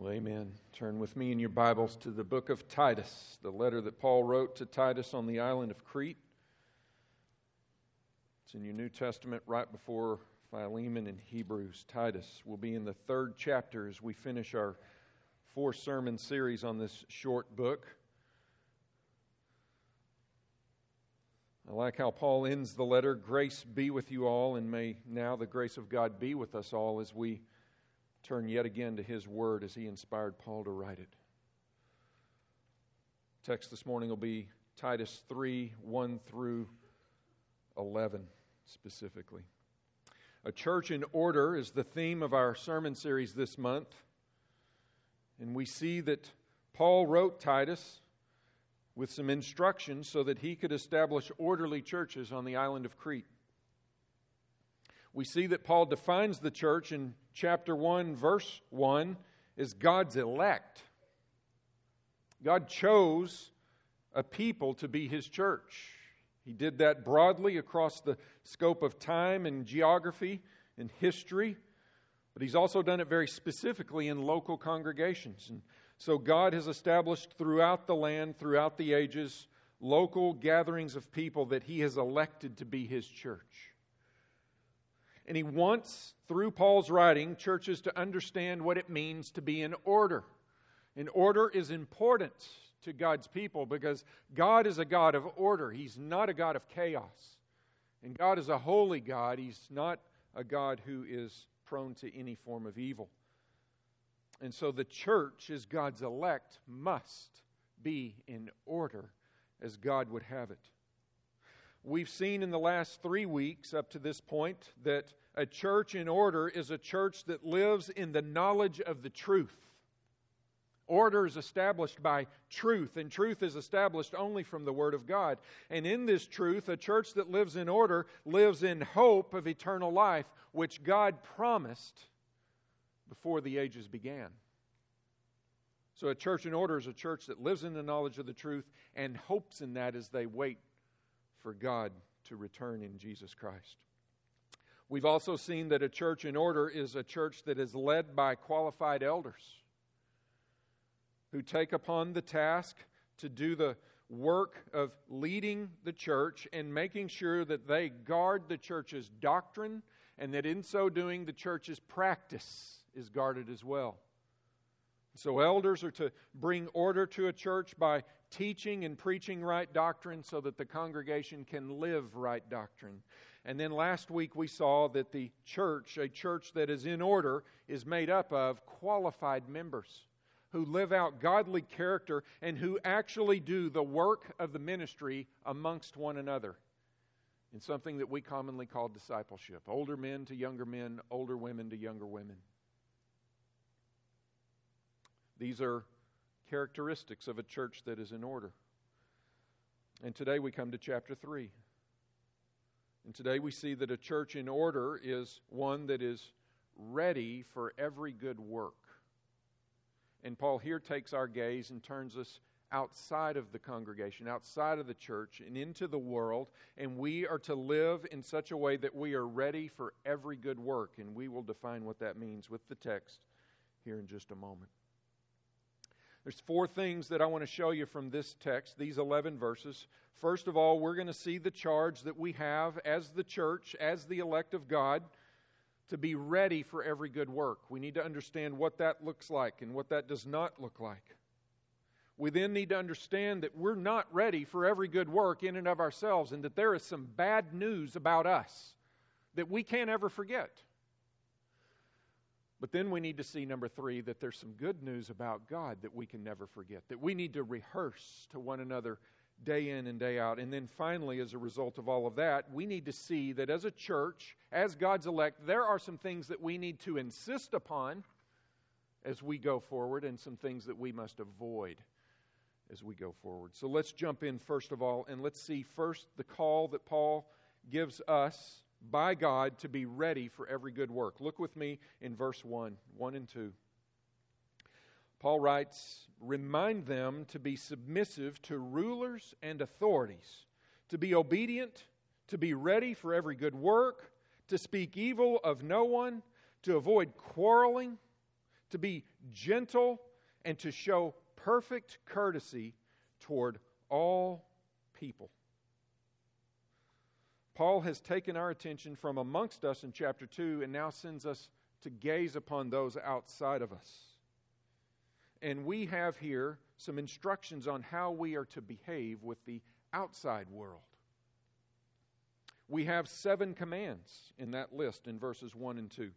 Well, amen. Turn with me in your Bibles to the book of Titus, the letter that Paul wrote to Titus on the island of Crete. It's in your New Testament right before Philemon and Hebrews. Titus will be in the third chapter as we finish our four sermon series on this short book. I like how Paul ends the letter Grace be with you all, and may now the grace of God be with us all as we turn yet again to his word as he inspired Paul to write it. Text this morning will be Titus 3 1 through 11 specifically. A church in order is the theme of our sermon series this month. And we see that Paul wrote Titus with some instructions so that he could establish orderly churches on the island of Crete. We see that Paul defines the church in chapter 1, verse 1, as God's elect. God chose a people to be his church. He did that broadly across the scope of time and geography and history, but he's also done it very specifically in local congregations. And so God has established throughout the land, throughout the ages, local gatherings of people that he has elected to be his church. And he wants, through Paul's writing, churches to understand what it means to be in order. And order is important to God's people because God is a God of order. He's not a God of chaos. And God is a holy God. He's not a God who is prone to any form of evil. And so the church, as God's elect, must be in order as God would have it. We've seen in the last three weeks up to this point that a church in order is a church that lives in the knowledge of the truth. Order is established by truth, and truth is established only from the Word of God. And in this truth, a church that lives in order lives in hope of eternal life, which God promised before the ages began. So, a church in order is a church that lives in the knowledge of the truth and hopes in that as they wait for God to return in Jesus Christ. We've also seen that a church in order is a church that is led by qualified elders who take upon the task to do the work of leading the church and making sure that they guard the church's doctrine and that in so doing the church's practice is guarded as well. So, elders are to bring order to a church by teaching and preaching right doctrine so that the congregation can live right doctrine. And then last week we saw that the church, a church that is in order, is made up of qualified members who live out godly character and who actually do the work of the ministry amongst one another in something that we commonly call discipleship older men to younger men, older women to younger women. These are characteristics of a church that is in order. And today we come to chapter 3. And today we see that a church in order is one that is ready for every good work. And Paul here takes our gaze and turns us outside of the congregation, outside of the church, and into the world. And we are to live in such a way that we are ready for every good work. And we will define what that means with the text here in just a moment. There's four things that I want to show you from this text, these 11 verses. First of all, we're going to see the charge that we have as the church, as the elect of God, to be ready for every good work. We need to understand what that looks like and what that does not look like. We then need to understand that we're not ready for every good work in and of ourselves, and that there is some bad news about us that we can't ever forget. But then we need to see, number three, that there's some good news about God that we can never forget, that we need to rehearse to one another day in and day out. And then finally, as a result of all of that, we need to see that as a church, as God's elect, there are some things that we need to insist upon as we go forward and some things that we must avoid as we go forward. So let's jump in first of all and let's see first the call that Paul gives us by God to be ready for every good work. Look with me in verse 1, 1 and 2. Paul writes, Remind them to be submissive to rulers and authorities, to be obedient, to be ready for every good work, to speak evil of no one, to avoid quarreling, to be gentle, and to show perfect courtesy toward all people. Paul has taken our attention from amongst us in chapter 2 and now sends us to gaze upon those outside of us. And we have here some instructions on how we are to behave with the outside world. We have seven commands in that list in verses 1 and 2.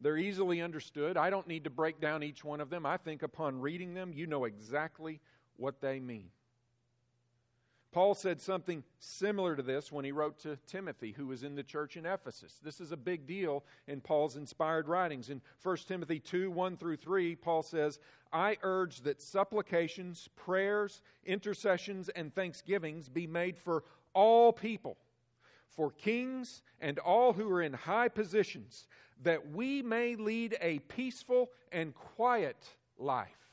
They're easily understood. I don't need to break down each one of them. I think upon reading them, you know exactly what they mean. Paul said something similar to this when he wrote to Timothy, who was in the church in Ephesus. This is a big deal in Paul's inspired writings. In 1 Timothy 2 1 through 3, Paul says, I urge that supplications, prayers, intercessions, and thanksgivings be made for all people, for kings and all who are in high positions, that we may lead a peaceful and quiet life,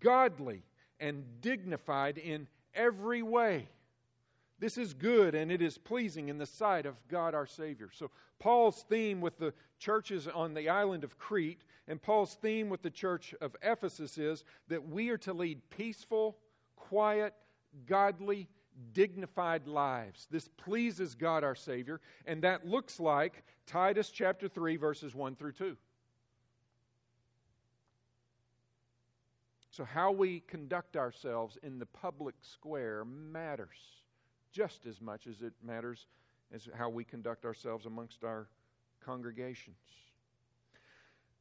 godly and dignified in every way. This is good and it is pleasing in the sight of God our Savior. So, Paul's theme with the churches on the island of Crete and Paul's theme with the church of Ephesus is that we are to lead peaceful, quiet, godly, dignified lives. This pleases God our Savior, and that looks like Titus chapter 3, verses 1 through 2. So, how we conduct ourselves in the public square matters just as much as it matters as how we conduct ourselves amongst our congregations.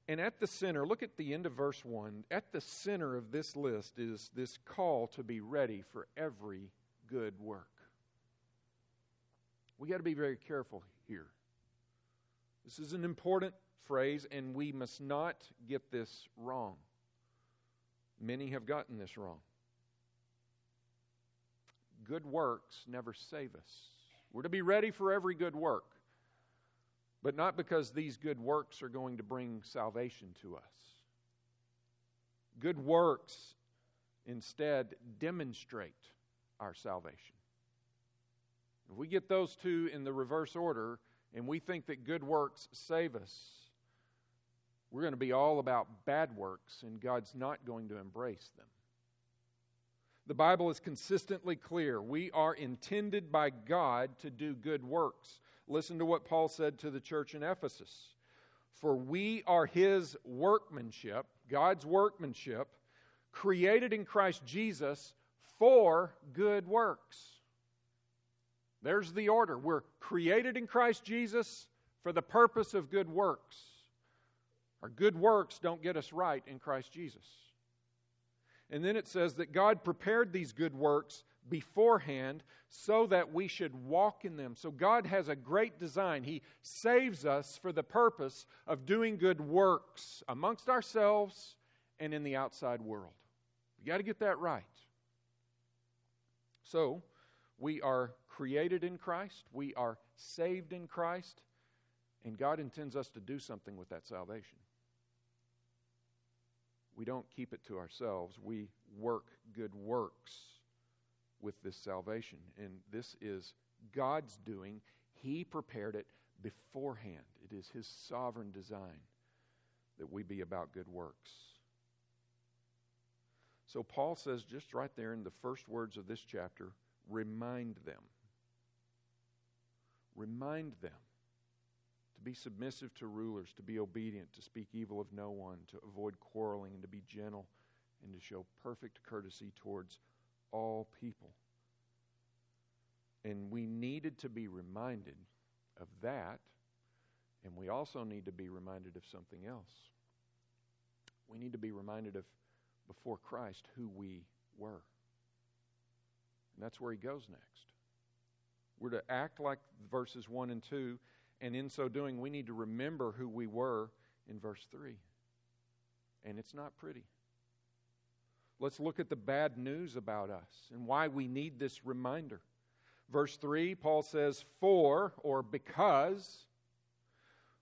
And at the center, look at the end of verse 1. At the center of this list is this call to be ready for every good work. We got to be very careful here. This is an important phrase, and we must not get this wrong. Many have gotten this wrong. Good works never save us. We're to be ready for every good work, but not because these good works are going to bring salvation to us. Good works instead demonstrate our salvation. If we get those two in the reverse order and we think that good works save us, we're going to be all about bad works, and God's not going to embrace them. The Bible is consistently clear. We are intended by God to do good works. Listen to what Paul said to the church in Ephesus. For we are his workmanship, God's workmanship, created in Christ Jesus for good works. There's the order. We're created in Christ Jesus for the purpose of good works. Our good works don't get us right in Christ Jesus. And then it says that God prepared these good works beforehand so that we should walk in them. So God has a great design. He saves us for the purpose of doing good works amongst ourselves and in the outside world. You got to get that right. So, we are created in Christ, we are saved in Christ, and God intends us to do something with that salvation we don't keep it to ourselves. We work good works with this salvation. And this is God's doing. He prepared it beforehand. It is His sovereign design that we be about good works. So Paul says, just right there in the first words of this chapter, remind them. Remind them to be submissive to rulers, to be obedient, to speak evil of no one, to avoid quarreling, and to be gentle, and to show perfect courtesy towards all people. And we needed to be reminded of that, and we also need to be reminded of something else. We need to be reminded of, before Christ, who we were. And that's where he goes next. We're to act like verses 1 and 2 and in so doing, we need to remember who we were in verse 3. And it's not pretty. Let's look at the bad news about us and why we need this reminder. Verse 3, Paul says, For or because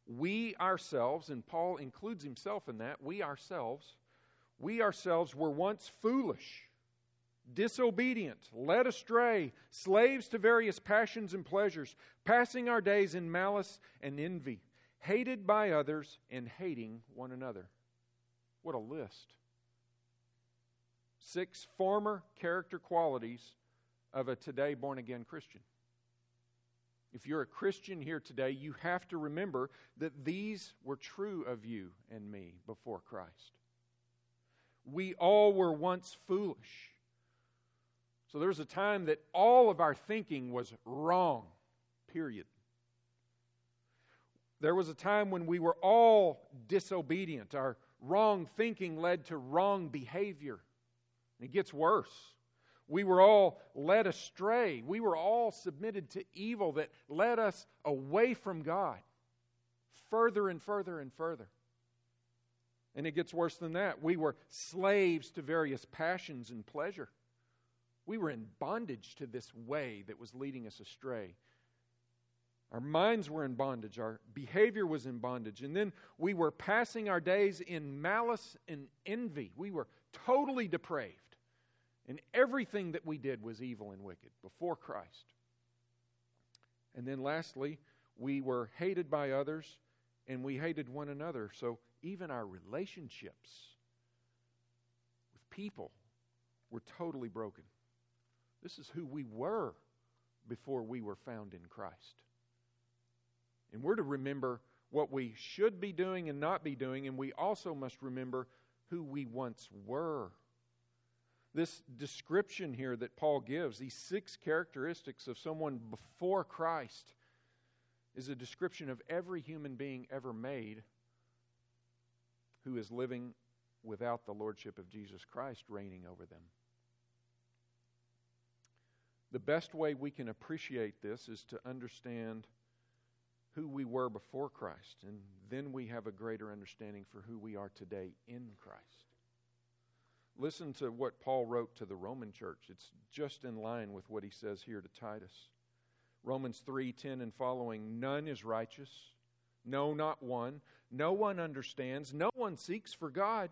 we ourselves, and Paul includes himself in that, we ourselves, we ourselves were once foolish disobedient, led astray, slaves to various passions and pleasures, passing our days in malice and envy, hated by others and hating one another. What a list. Six former character qualities of a today born again Christian. If you're a Christian here today, you have to remember that these were true of you and me before Christ. We all were once foolish. So there was a time that all of our thinking was wrong, period. There was a time when we were all disobedient. Our wrong thinking led to wrong behavior. It gets worse. We were all led astray. We were all submitted to evil that led us away from God further and further and further. And it gets worse than that. We were slaves to various passions and pleasure. We were in bondage to this way that was leading us astray. Our minds were in bondage. Our behavior was in bondage. And then we were passing our days in malice and envy. We were totally depraved. And everything that we did was evil and wicked before Christ. And then lastly, we were hated by others and we hated one another. So even our relationships with people were totally broken. This is who we were before we were found in Christ. And we're to remember what we should be doing and not be doing, and we also must remember who we once were this description here that Paul gives, these six characteristics of someone before Christ, is a description of every human being ever made who is living without the lordship of Jesus Christ reigning over them. The best way we can appreciate this is to understand who we were before Christ, and then we have a greater understanding for who we are today in Christ. Listen to what Paul wrote to the Roman church. It's just in line with what he says here to Titus. Romans 3:10 and following, none is righteous, no not one. No one understands, no one seeks for God.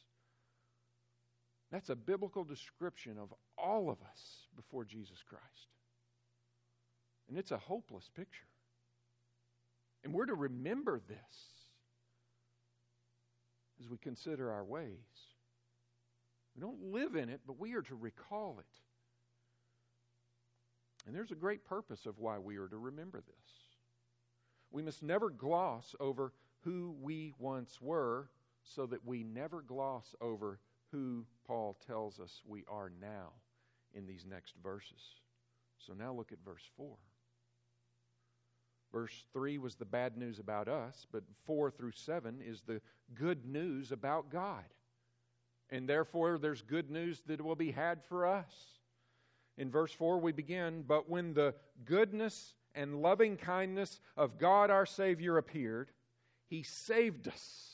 That's a biblical description of all of us before Jesus Christ. And it's a hopeless picture. And we're to remember this as we consider our ways. We don't live in it, but we are to recall it. And there's a great purpose of why we are to remember this. We must never gloss over who we once were so that we never gloss over who Paul tells us we are now in these next verses. So now look at verse 4. Verse 3 was the bad news about us, but 4 through 7 is the good news about God. And therefore, there's good news that will be had for us. In verse 4, we begin, But when the goodness and loving kindness of God our Savior appeared, He saved us,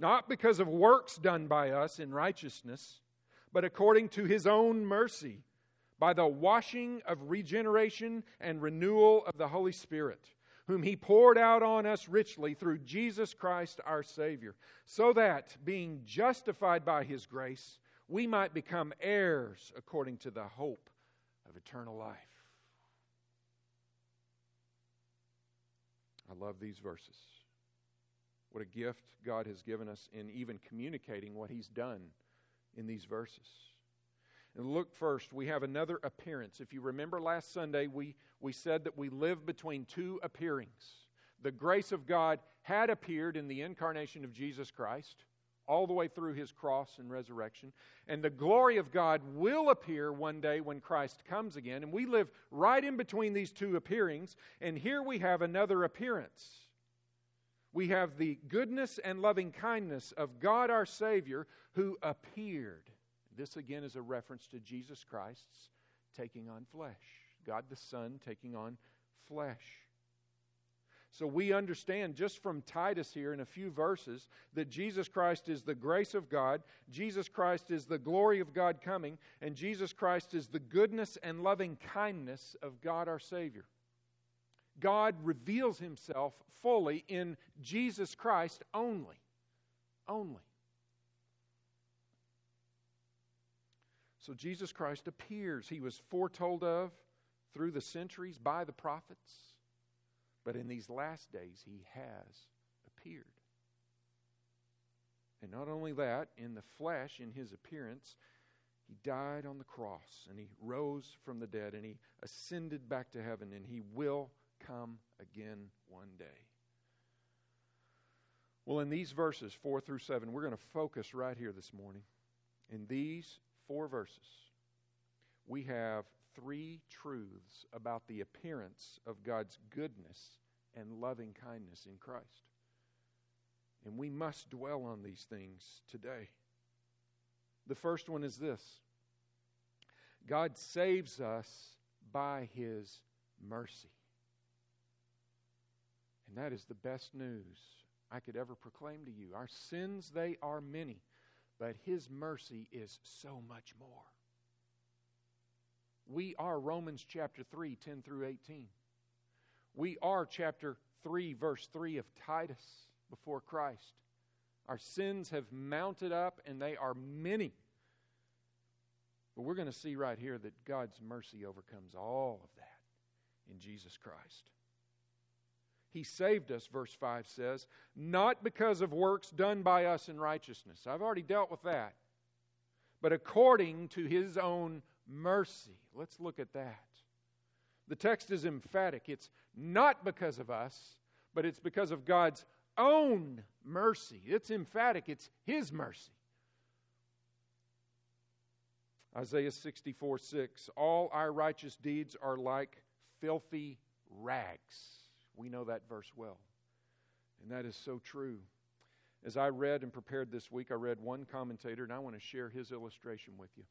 not because of works done by us in righteousness, but according to His own mercy, by the washing of regeneration and renewal of the Holy Spirit, whom He poured out on us richly through Jesus Christ our Savior, so that, being justified by His grace, we might become heirs according to the hope of eternal life. I love these verses. What a gift God has given us in even communicating what He's done in these verses. And look first, we have another appearance. If you remember last Sunday, we, we said that we live between two appearings. The grace of God had appeared in the incarnation of Jesus Christ, all the way through his cross and resurrection. And the glory of God will appear one day when Christ comes again. And we live right in between these two appearings. And here we have another appearance. We have the goodness and loving kindness of God our Savior who appeared. This again is a reference to Jesus Christ's taking on flesh, God the Son taking on flesh. So we understand just from Titus here in a few verses that Jesus Christ is the grace of God, Jesus Christ is the glory of God coming, and Jesus Christ is the goodness and loving kindness of God our Savior. God reveals himself fully in Jesus Christ only. Only. So Jesus Christ appears. He was foretold of through the centuries by the prophets, but in these last days he has appeared. And not only that, in the flesh, in his appearance, he died on the cross and he rose from the dead and he ascended back to heaven and he will come again one day. Well, in these verses, 4 through 7, we're going to focus right here this morning. In these four verses, we have three truths about the appearance of God's goodness and loving kindness in Christ. And we must dwell on these things today. The first one is this God saves us by his mercy. And that is the best news I could ever proclaim to you. Our sins, they are many, but His mercy is so much more. We are Romans chapter 3, 10 through 18. We are chapter 3, verse 3 of Titus before Christ. Our sins have mounted up, and they are many. But we're going to see right here that God's mercy overcomes all of that in Jesus Christ. He saved us, verse 5 says, not because of works done by us in righteousness. I've already dealt with that. But according to his own mercy. Let's look at that. The text is emphatic. It's not because of us, but it's because of God's own mercy. It's emphatic. It's his mercy. Isaiah 64 6 All our righteous deeds are like filthy rags. We know that verse well. And that is so true. As I read and prepared this week, I read one commentator, and I want to share his illustration with you.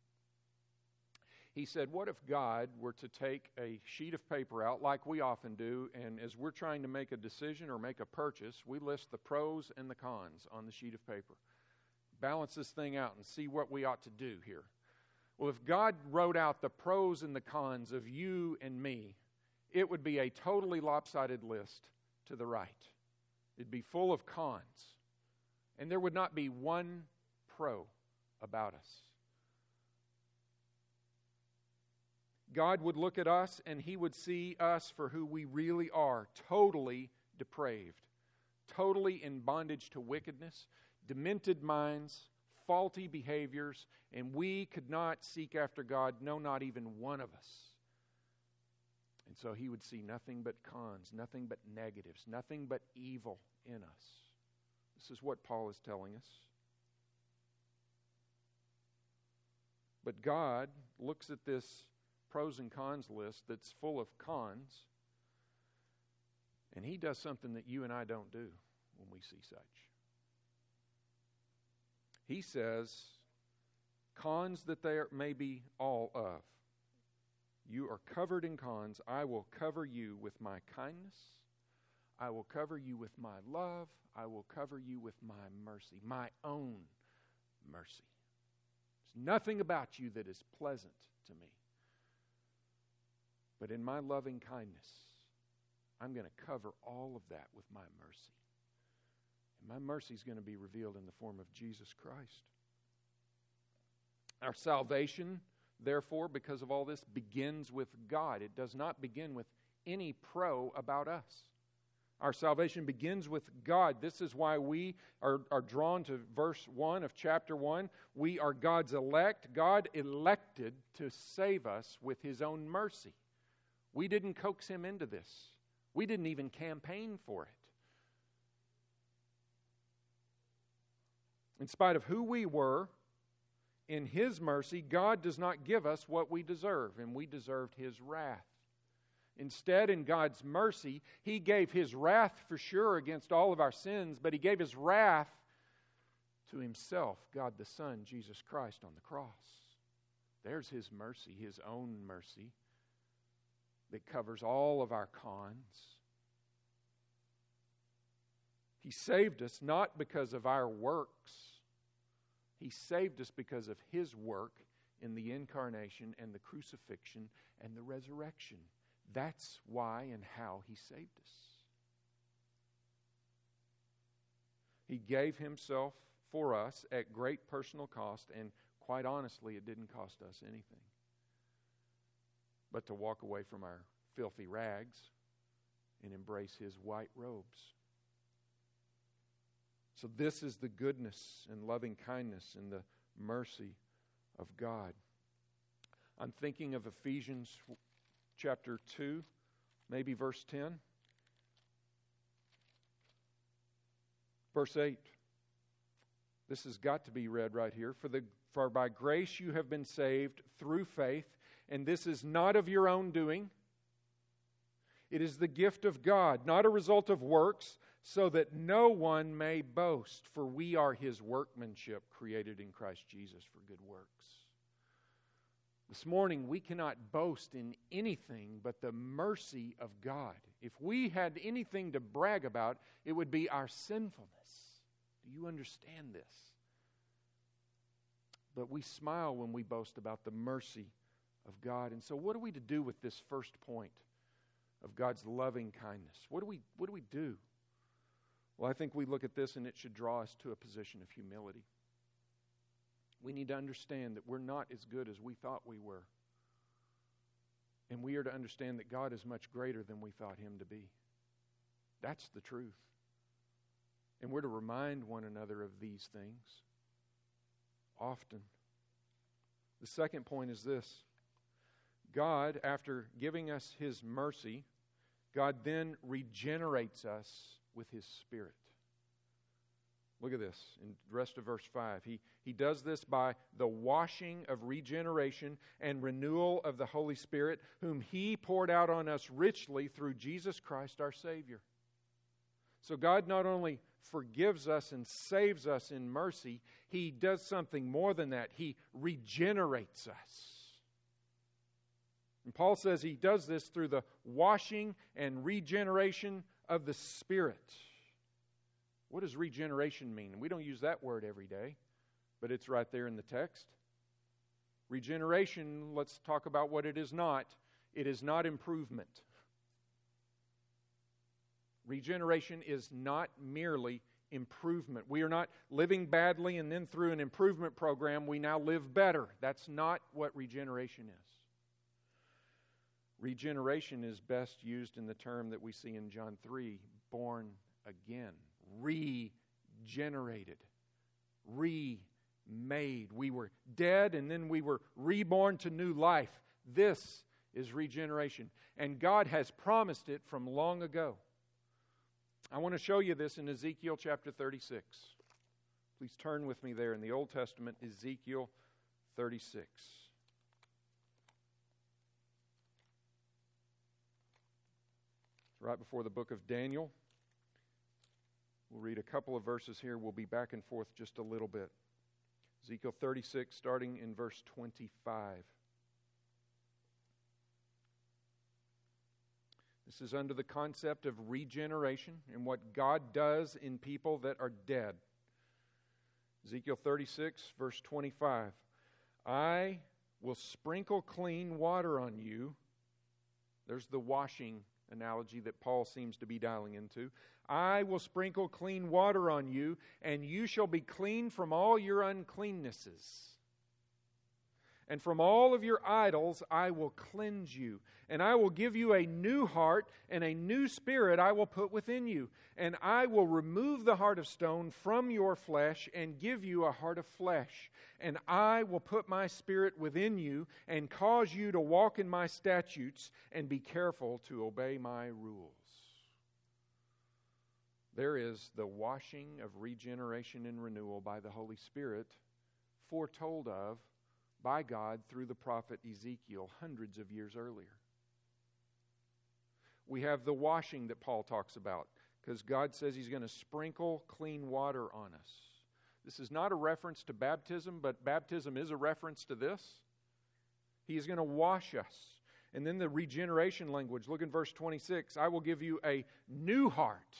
He said, What if God were to take a sheet of paper out, like we often do, and as we're trying to make a decision or make a purchase, we list the pros and the cons on the sheet of paper? Balance this thing out and see what we ought to do here. Well, if God wrote out the pros and the cons of you and me, it would be a totally lopsided list to the right. It'd be full of cons. And there would not be one pro about us. God would look at us and he would see us for who we really are totally depraved, totally in bondage to wickedness, demented minds, faulty behaviors, and we could not seek after God, no, not even one of us. And so he would see nothing but cons, nothing but negatives, nothing but evil in us. This is what Paul is telling us. But God looks at this pros and cons list that's full of cons, and he does something that you and I don't do when we see such. He says, cons that there may be all of. You are covered in cons. I will cover you with my kindness. I will cover you with my love. I will cover you with my mercy, my own mercy. There's nothing about you that is pleasant to me. But in my loving kindness, I'm going to cover all of that with my mercy. And my mercy is going to be revealed in the form of Jesus Christ. Our salvation therefore, because of all this, begins with God. It does not begin with any pro about us. Our salvation begins with God. This is why we are, are drawn to verse 1 of chapter 1. We are God's elect. God elected to save us with His own mercy. We didn't coax Him into this, we didn't even campaign for it. In spite of who we were, in His mercy, God does not give us what we deserve, and we deserved His wrath. Instead, in God's mercy, He gave His wrath for sure against all of our sins, but He gave His wrath to Himself, God the Son, Jesus Christ, on the cross. There's His mercy, His own mercy, that covers all of our cons. He saved us not because of our works, He saved us because of His work in the incarnation and the crucifixion and the resurrection. That's why and how He saved us. He gave Himself for us at great personal cost, and quite honestly, it didn't cost us anything but to walk away from our filthy rags and embrace His white robes. So, this is the goodness and loving kindness and the mercy of God. I'm thinking of Ephesians chapter 2, maybe verse 10. Verse 8. This has got to be read right here. For, the, for by grace you have been saved through faith, and this is not of your own doing. It is the gift of God, not a result of works, so that no one may boast. For we are his workmanship, created in Christ Jesus for good works. This morning, we cannot boast in anything but the mercy of God. If we had anything to brag about, it would be our sinfulness. Do you understand this? But we smile when we boast about the mercy of God. And so, what are we to do with this first point of God's loving kindness? What do we, what do, we do? Well, I think we look at this and it should draw us to a position of humility. We need to understand that we're not as good as we thought we were. And we are to understand that God is much greater than we thought Him to be. That's the truth. And we're to remind one another of these things often. The second point is this God, after giving us His mercy, God then regenerates us with His Spirit. Look at this in the rest of verse 5. He, he does this by the washing of regeneration and renewal of the Holy Spirit, whom He poured out on us richly through Jesus Christ our Savior. So God not only forgives us and saves us in mercy, He does something more than that. He regenerates us. And Paul says He does this through the washing and regeneration of the Spirit. What does regeneration mean? We don't use that word every day, but it's right there in the text. Regeneration, let's talk about what it is not. It is not improvement. Regeneration is not merely improvement. We are not living badly and then through an improvement program we now live better. That's not what regeneration is. Regeneration is best used in the term that we see in John 3 born again, regenerated, remade. We were dead and then we were reborn to new life. This is regeneration. And God has promised it from long ago. I want to show you this in Ezekiel chapter 36. Please turn with me there in the Old Testament, Ezekiel 36. It's right before the book of Daniel. We'll read a couple of verses here. We'll be back and forth just a little bit. Ezekiel 36, starting in verse 25. This is under the concept of regeneration and what God does in people that are dead. Ezekiel 36, verse 25. I will sprinkle clean water on you. There's the washing analogy that Paul seems to be dialing into. I will sprinkle clean water on you, and you shall be clean from all your uncleannesses. And from all of your idols I will cleanse you. And I will give you a new heart, and a new spirit I will put within you. And I will remove the heart of stone from your flesh, and give you a heart of flesh. And I will put my spirit within you, and cause you to walk in my statutes, and be careful to obey my rules. There is the washing of regeneration and renewal by the Holy Spirit, foretold of by God through the prophet Ezekiel hundreds of years earlier. We have the washing that Paul talks about because God says he's going to sprinkle clean water on us. This is not a reference to baptism, but baptism is a reference to this. He is going to wash us. And then the regeneration language. Look in verse 26. I will give you a new heart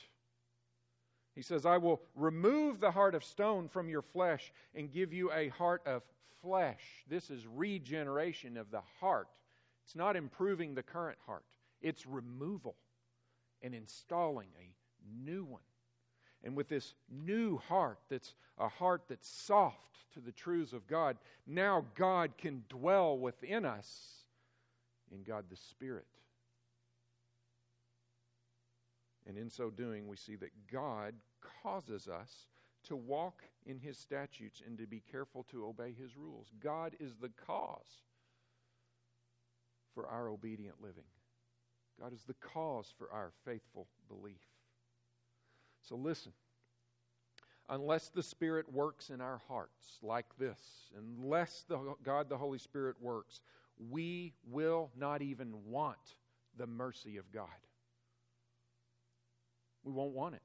He says, I will remove the heart of stone from your flesh and give you a heart of flesh. This is regeneration of the heart. It's not improving the current heart, it's removal and installing a new one. And with this new heart, that's a heart that's soft to the truths of God, now God can dwell within us in God the Spirit. And in so doing, we see that God causes us to walk in His statutes and to be careful to obey His rules. God is the cause for our obedient living. God is the cause for our faithful belief. So listen. Unless the Spirit works in our hearts like this, unless the, God the Holy Spirit works, we will not even want the mercy of God. We won't want it.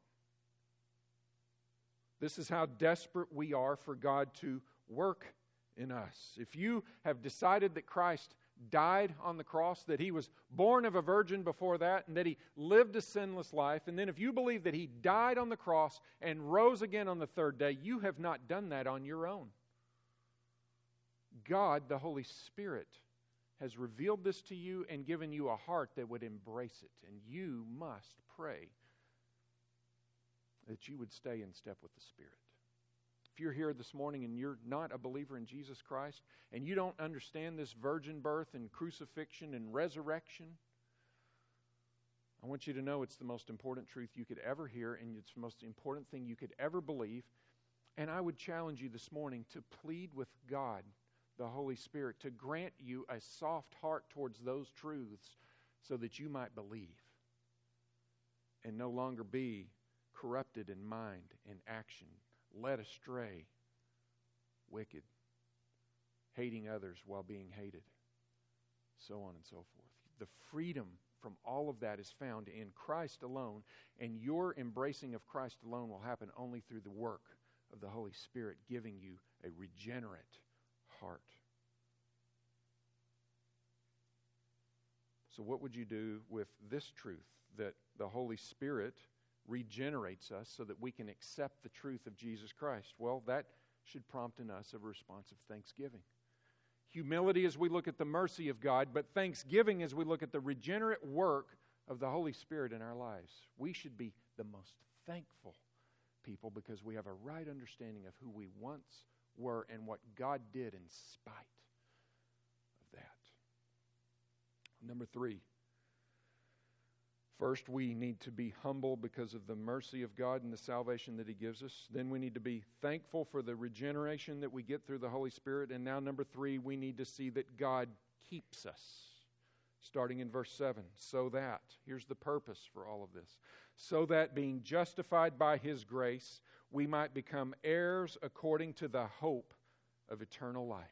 This is how desperate we are for God to work in us. If you have decided that Christ died on the cross, that he was born of a virgin before that, and that he lived a sinless life, and then if you believe that he died on the cross and rose again on the third day, you have not done that on your own. God, the Holy Spirit, has revealed this to you and given you a heart that would embrace it, and you must pray that you would stay in step with the Spirit. If you're here this morning and you're not a believer in Jesus Christ and you don't understand this virgin birth and crucifixion and resurrection, I want you to know it's the most important truth you could ever hear and it's the most important thing you could ever believe. And I would challenge you this morning to plead with God, the Holy Spirit, to grant you a soft heart towards those truths so that you might believe and no longer be corrupted in mind and action, led astray, wicked, hating others while being hated, so on and so forth. The freedom from all of that is found in Christ alone, and your embracing of Christ alone will happen only through the work of the Holy Spirit giving you a regenerate heart. So, what would you do with this truth that the Holy Spirit regenerates us so that we can accept the truth of Jesus Christ? Well, that should prompt in us a response of thanksgiving. Humility as we look at the mercy of God, but thanksgiving as we look at the regenerate work of the Holy Spirit in our lives. We should be the most thankful people because we have a right understanding of who we once were and what God did in spite of that. Number three, First, we need to be humble because of the mercy of God and the salvation that He gives us. Then, we need to be thankful for the regeneration that we get through the Holy Spirit. And now, number three, we need to see that God keeps us. Starting in verse 7. So that, here's the purpose for all of this. So that being justified by His grace, we might become heirs according to the hope of eternal life.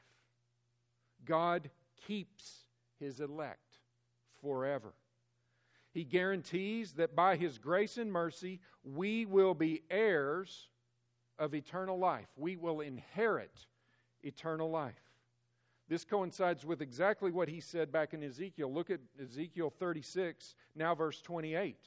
God keeps His elect forever. He guarantees that by His grace and mercy, we will be heirs of eternal life. We will inherit eternal life. This coincides with exactly what he said back in Ezekiel. Look at Ezekiel 36, now verse 28.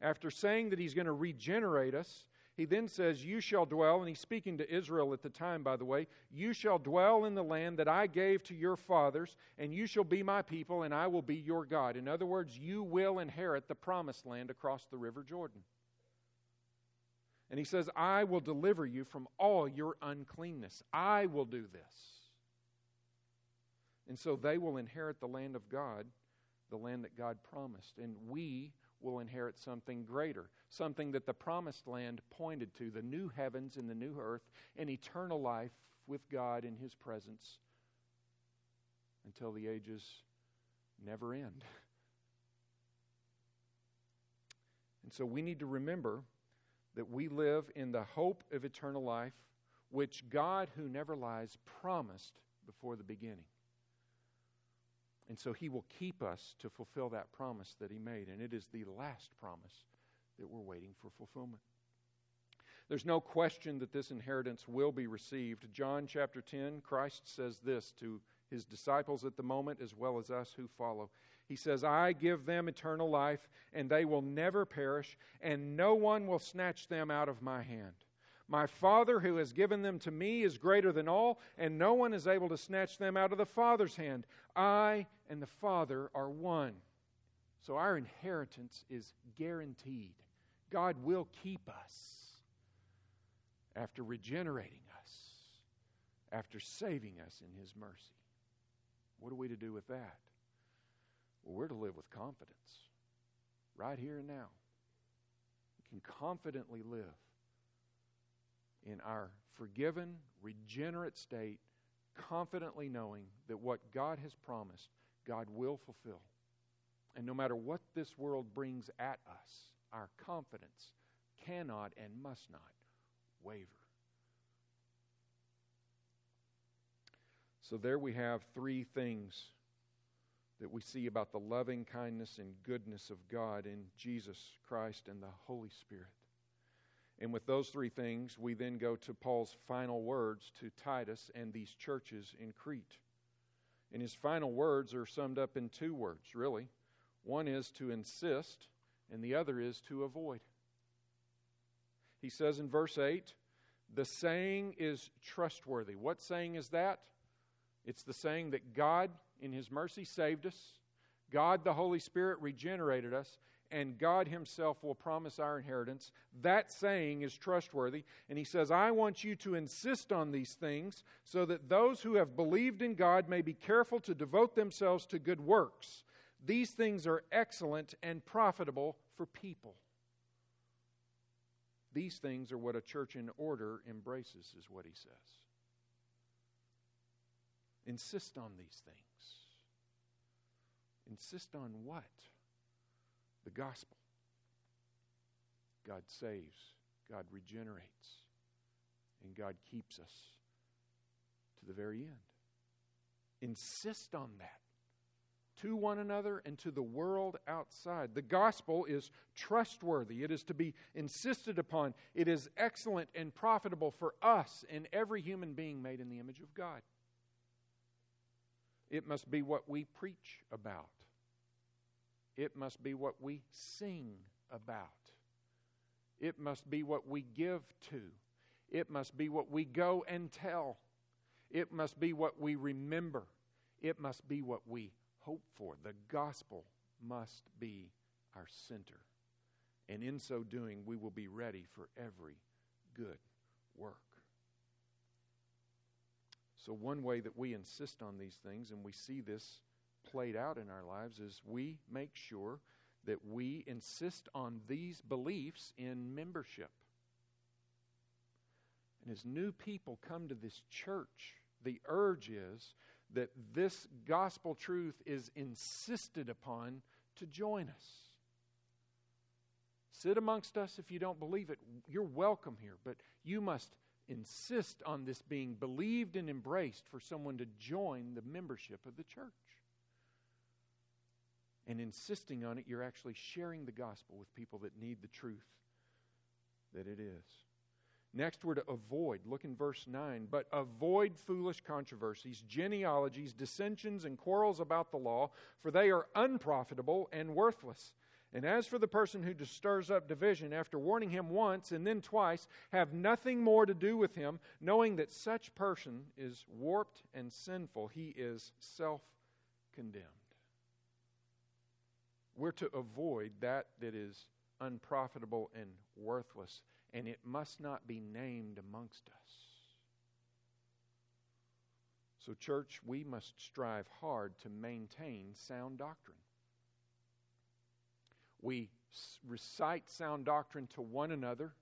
After saying that he's going to regenerate us, he then says, You shall dwell, and he's speaking to Israel at the time, by the way, you shall dwell in the land that I gave to your fathers, and you shall be my people, and I will be your God. In other words, you will inherit the promised land across the river Jordan. And he says, I will deliver you from all your uncleanness. I will do this. And so they will inherit the land of God, the land that God promised. And we will inherit something greater, something that the promised land pointed to the new heavens and the new earth, and eternal life with God in His presence until the ages never end. And so we need to remember that we live in the hope of eternal life, which God, who never lies, promised before the beginning. And so he will keep us to fulfill that promise that he made. And it is the last promise that we're waiting for fulfillment. There's no question that this inheritance will be received. John chapter 10, Christ says this to his disciples at the moment as well as us who follow. He says, I give them eternal life, and they will never perish, and no one will snatch them out of my hand. My Father who has given them to me is greater than all, and no one is able to snatch them out of the Father's hand. I and the Father are one. So our inheritance is guaranteed. God will keep us after regenerating us, after saving us in His mercy. What are we to do with that? Well, we're to live with confidence right here and now. We can confidently live in our forgiven, regenerate state, confidently knowing that what God has promised, God will fulfill. And no matter what this world brings at us, our confidence cannot and must not waver. So there we have three things that we see about the loving kindness and goodness of God in Jesus Christ and the Holy Spirit. And with those three things, we then go to Paul's final words to Titus and these churches in Crete. And his final words are summed up in two words, really. One is to insist, and the other is to avoid. He says in verse 8, the saying is trustworthy. What saying is that? It's the saying that God, in His mercy, saved us, God, the Holy Spirit, regenerated us, and God Himself will promise our inheritance. That saying is trustworthy. And He says, I want you to insist on these things so that those who have believed in God may be careful to devote themselves to good works. These things are excellent and profitable for people. These things are what a church in order embraces, is what he says. Insist on these things. Insist on what? The gospel. God saves, God regenerates, and God keeps us to the very end. Insist on that to one another and to the world outside. The gospel is trustworthy, it is to be insisted upon, it is excellent and profitable for us and every human being made in the image of God. It must be what we preach about. It must be what we sing about. It must be what we give to. It must be what we go and tell. It must be what we remember. It must be what we hope for. The gospel must be our center. And in so doing, we will be ready for every good work. So, one way that we insist on these things, and we see this played out in our lives is we make sure that we insist on these beliefs in membership. And as new people come to this church, the urge is that this gospel truth is insisted upon to join us. Sit amongst us if you don't believe it. You're welcome here, but you must insist on this being believed and embraced for someone to join the membership of the church and insisting on it, you're actually sharing the gospel with people that need the truth that it is. Next, we're to avoid. Look in verse 9. But avoid foolish controversies, genealogies, dissensions, and quarrels about the law, for they are unprofitable and worthless. And as for the person who stirs up division, after warning him once and then twice, have nothing more to do with him, knowing that such person is warped and sinful. He is self condemned. We're to avoid that that is unprofitable and worthless, and it must not be named amongst us. So, church, we must strive hard to maintain sound doctrine. We recite sound doctrine to one another.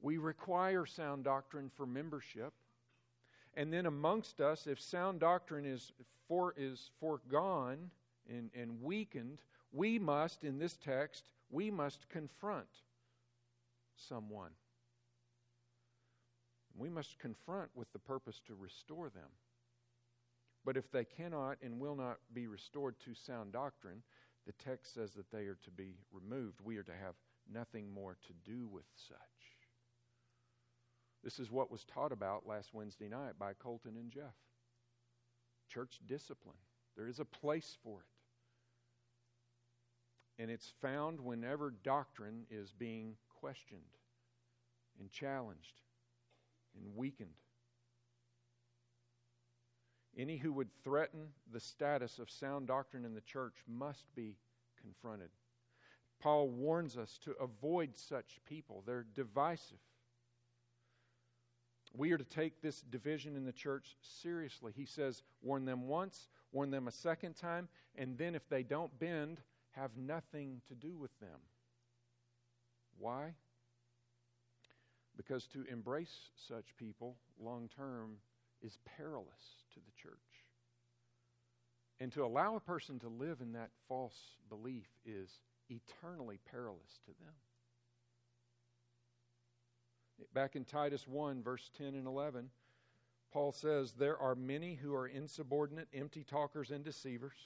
We require sound doctrine for membership. And then amongst us, if sound doctrine is, for, is foregone, and, and weakened, we must, in this text, we must confront someone. We must confront with the purpose to restore them. But if they cannot and will not be restored to sound doctrine, the text says that they are to be removed. We are to have nothing more to do with such. This is what was taught about last Wednesday night by Colton and Jeff. church discipline. There is a place for it. And it's found whenever doctrine is being questioned and challenged and weakened. Any who would threaten the status of sound doctrine in the church must be confronted. Paul warns us to avoid such people, they're divisive. We are to take this division in the church seriously. He says, warn them once, warn them a second time, and then if they don't bend, have nothing to do with them. Why? Because to embrace such people long term is perilous to the church. And to allow a person to live in that false belief is eternally perilous to them. Back in Titus 1, verse 10 and 11, Paul says, There are many who are insubordinate, empty talkers, and deceivers.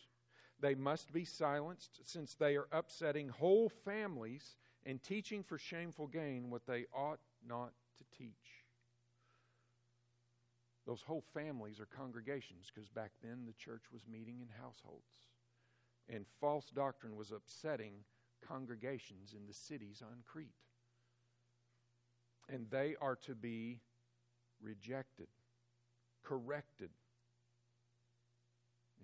They must be silenced, since they are upsetting whole families and teaching for shameful gain what they ought not to teach. Those whole families are congregations, because back then the church was meeting in households. And false doctrine was upsetting congregations in the cities on Crete and they are to be rejected, corrected,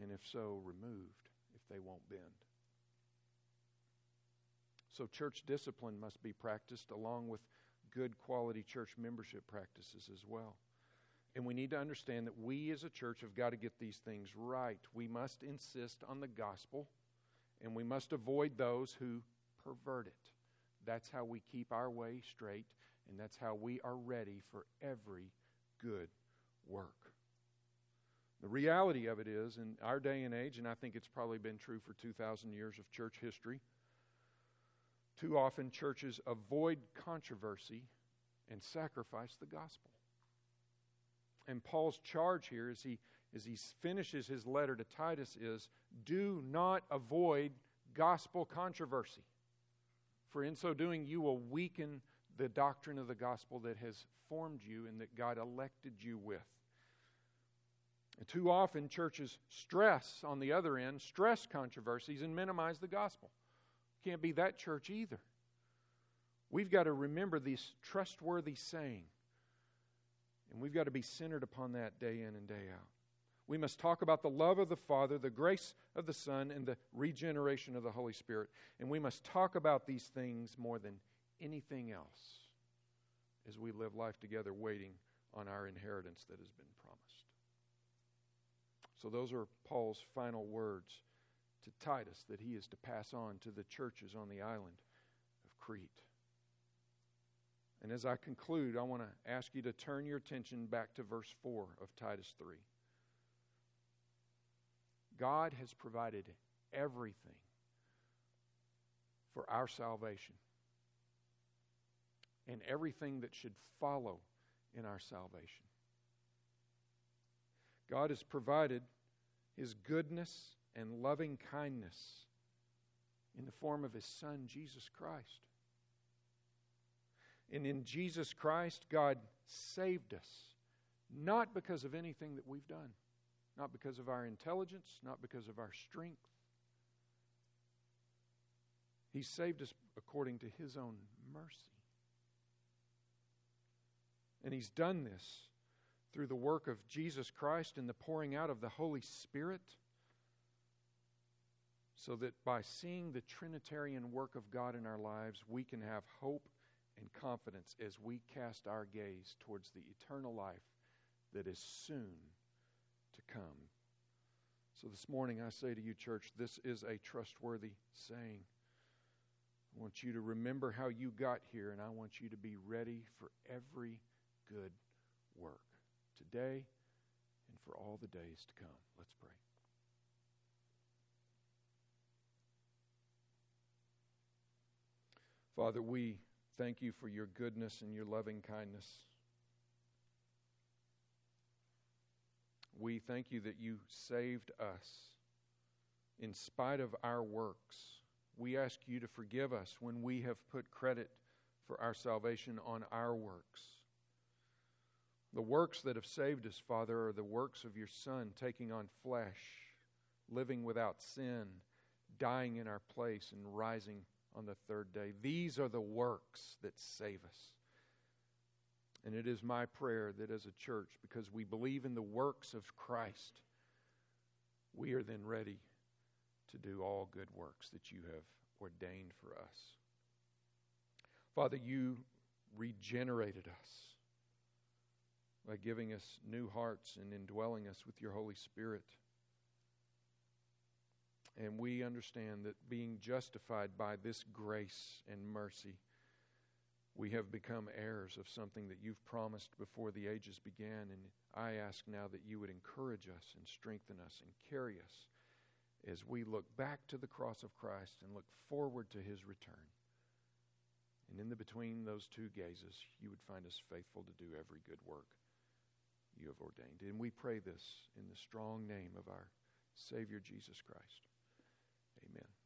and if so, removed they won't bend. So, church discipline must be practiced along with good quality church membership practices as well. And we need to understand that we as a church have got to get these things right. We must insist on the gospel, and we must avoid those who pervert it. That's how we keep our way straight and that's how we are ready for every good work. The reality of it is, in our day and age, and I think it's probably been true for 2,000 years of church history, too often churches avoid controversy and sacrifice the gospel. And Paul's charge here as he, as he finishes his letter to Titus is do not avoid gospel controversy. For in so doing, you will weaken the doctrine of the gospel that has formed you and that God elected you with. And too often, churches stress, on the other end, stress controversies and minimize the gospel. Can't be that church either. We've got to remember this trustworthy saying, and we've got to be centered upon that day in and day out. We must talk about the love of the Father, the grace of the Son, and the regeneration of the Holy Spirit. And we must talk about these things more than anything else as we live life together waiting on our inheritance that has been promised. So, those are Paul's final words to Titus that he is to pass on to the churches on the island of Crete. And as I conclude, I want to ask you to turn your attention back to verse 4 of Titus 3. God has provided everything for our salvation and everything that should follow in our salvation. God has provided His goodness and loving kindness in the form of His Son, Jesus Christ. And in Jesus Christ, God saved us, not because of anything that we've done, not because of our intelligence, not because of our strength. He saved us according to His own mercy. And He's done this through the work of Jesus Christ and the pouring out of the Holy Spirit, so that by seeing the Trinitarian work of God in our lives, we can have hope and confidence as we cast our gaze towards the eternal life that is soon to come. So this morning I say to you, church, this is a trustworthy saying. I want you to remember how you got here, and I want you to be ready for every good work today and for all the days to come. Let's pray. Father, we thank you for your goodness and your loving kindness. We thank you that you saved us in spite of our works. We ask you to forgive us when we have put credit for our salvation on our works. The works that have saved us, Father, are the works of your Son taking on flesh, living without sin, dying in our place, and rising on the third day. These are the works that save us. And it is my prayer that as a church, because we believe in the works of Christ, we are then ready to do all good works that you have ordained for us. Father, you regenerated us by giving us new hearts and indwelling us with your Holy Spirit. And we understand that being justified by this grace and mercy, we have become heirs of something that you've promised before the ages began. And I ask now that you would encourage us and strengthen us and carry us as we look back to the cross of Christ and look forward to his return. And in the between those two gazes, you would find us faithful to do every good work you have ordained. And we pray this in the strong name of our Savior Jesus Christ. Amen.